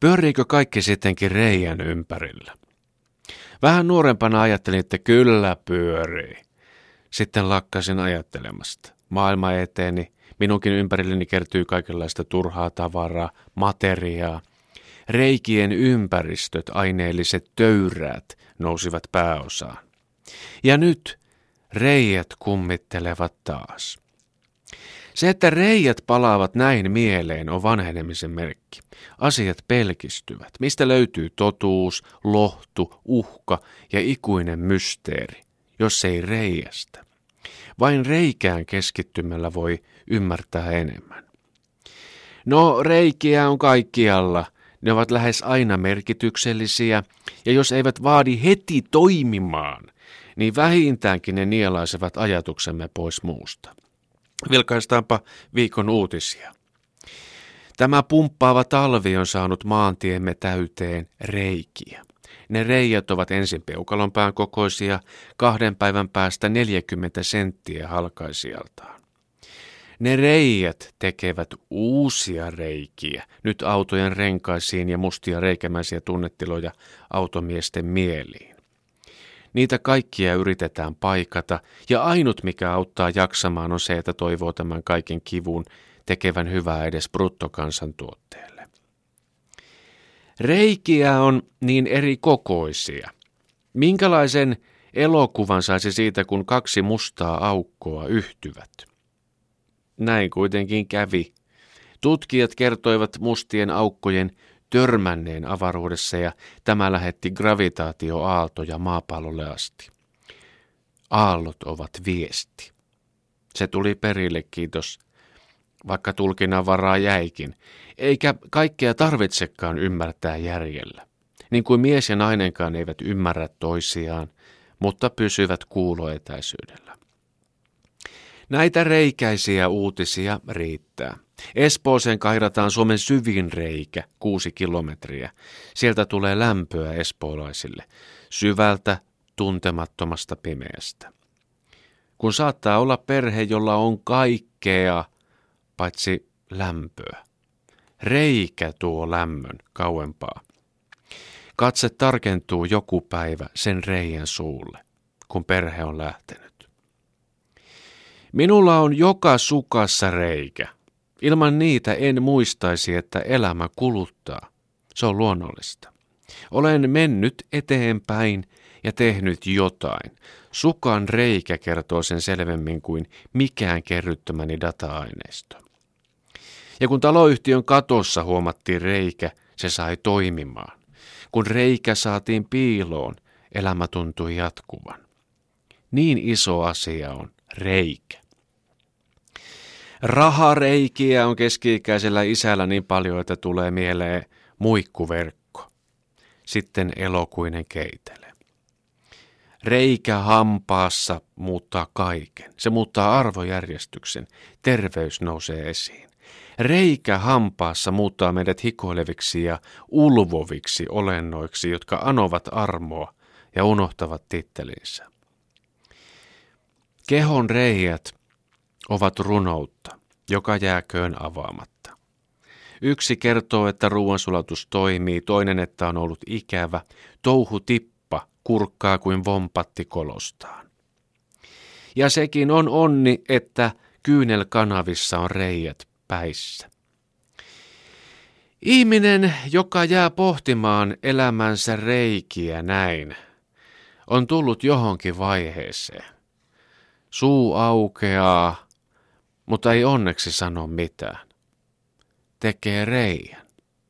Pyöriikö kaikki sittenkin reijän ympärillä? Vähän nuorempana ajattelin, että kyllä pyörii. Sitten lakkasin ajattelemasta. Maailma eteeni, minunkin ympärilleni kertyy kaikenlaista turhaa tavaraa, materiaa. Reikien ympäristöt, aineelliset töyräät nousivat pääosaan. Ja nyt reijät kummittelevat taas. Se, että reijät palaavat näin mieleen, on vanhenemisen merkki. Asiat pelkistyvät. Mistä löytyy totuus, lohtu, uhka ja ikuinen mysteeri, jos ei reijästä? Vain reikään keskittymällä voi ymmärtää enemmän. No, reikiä on kaikkialla. Ne ovat lähes aina merkityksellisiä, ja jos eivät vaadi heti toimimaan, niin vähintäänkin ne nielaisevat ajatuksemme pois muusta. Vilkaistaanpa viikon uutisia. Tämä pumppaava talvi on saanut maantiemme täyteen reikiä. Ne reijät ovat ensin peukalonpään kokoisia, kahden päivän päästä 40 senttiä halkaisijaltaan. Ne reijät tekevät uusia reikiä, nyt autojen renkaisiin ja mustia reikämäisiä tunnetiloja automiesten mieliin. Niitä kaikkia yritetään paikata, ja ainut mikä auttaa jaksamaan on se, että toivoo tämän kaiken kivun tekevän hyvää edes bruttokansantuotteelle. Reikiä on niin eri kokoisia. Minkälaisen elokuvan saisi siitä, kun kaksi mustaa aukkoa yhtyvät? Näin kuitenkin kävi. Tutkijat kertoivat mustien aukkojen törmänneen avaruudessa ja tämä lähetti gravitaatioaaltoja maapallolle asti. Aallot ovat viesti. Se tuli perille, kiitos, vaikka tulkinnan varaa jäikin, eikä kaikkea tarvitsekaan ymmärtää järjellä. Niin kuin mies ja nainenkaan eivät ymmärrä toisiaan, mutta pysyvät kuuloetäisyydellä. Näitä reikäisiä uutisia riittää. Espooseen kairataan Suomen syvin reikä, kuusi kilometriä. Sieltä tulee lämpöä espoolaisille, syvältä, tuntemattomasta pimeästä. Kun saattaa olla perhe, jolla on kaikkea, paitsi lämpöä. Reikä tuo lämmön kauempaa. Katse tarkentuu joku päivä sen reijän suulle, kun perhe on lähtenyt. Minulla on joka sukassa reikä. Ilman niitä en muistaisi, että elämä kuluttaa. Se on luonnollista. Olen mennyt eteenpäin ja tehnyt jotain. Sukan reikä kertoo sen selvemmin kuin mikään kerryttämäni data-aineisto. Ja kun taloyhtiön katossa huomattiin reikä, se sai toimimaan. Kun reikä saatiin piiloon, elämä tuntui jatkuvan. Niin iso asia on reikä. Rahareikiä on keski-ikäisellä isällä niin paljon, että tulee mieleen muikkuverkko. Sitten elokuinen keitele. Reikä hampaassa muuttaa kaiken. Se muuttaa arvojärjestyksen. Terveys nousee esiin. Reikä hampaassa muuttaa meidät hikoileviksi ja ulvoviksi olennoiksi, jotka anovat armoa ja unohtavat tittelinsä. Kehon reijät ovat runoutta, joka jääköön avaamatta. Yksi kertoo, että ruoansulatus toimii, toinen, että on ollut ikävä, touhu tippa kurkkaa kuin vompatti kolostaan. Ja sekin on onni, että kyynelkanavissa on reijät päissä. Ihminen, joka jää pohtimaan elämänsä reikiä näin, on tullut johonkin vaiheeseen. Suu aukeaa, mutta ei onneksi sano mitään. Tekee reijän.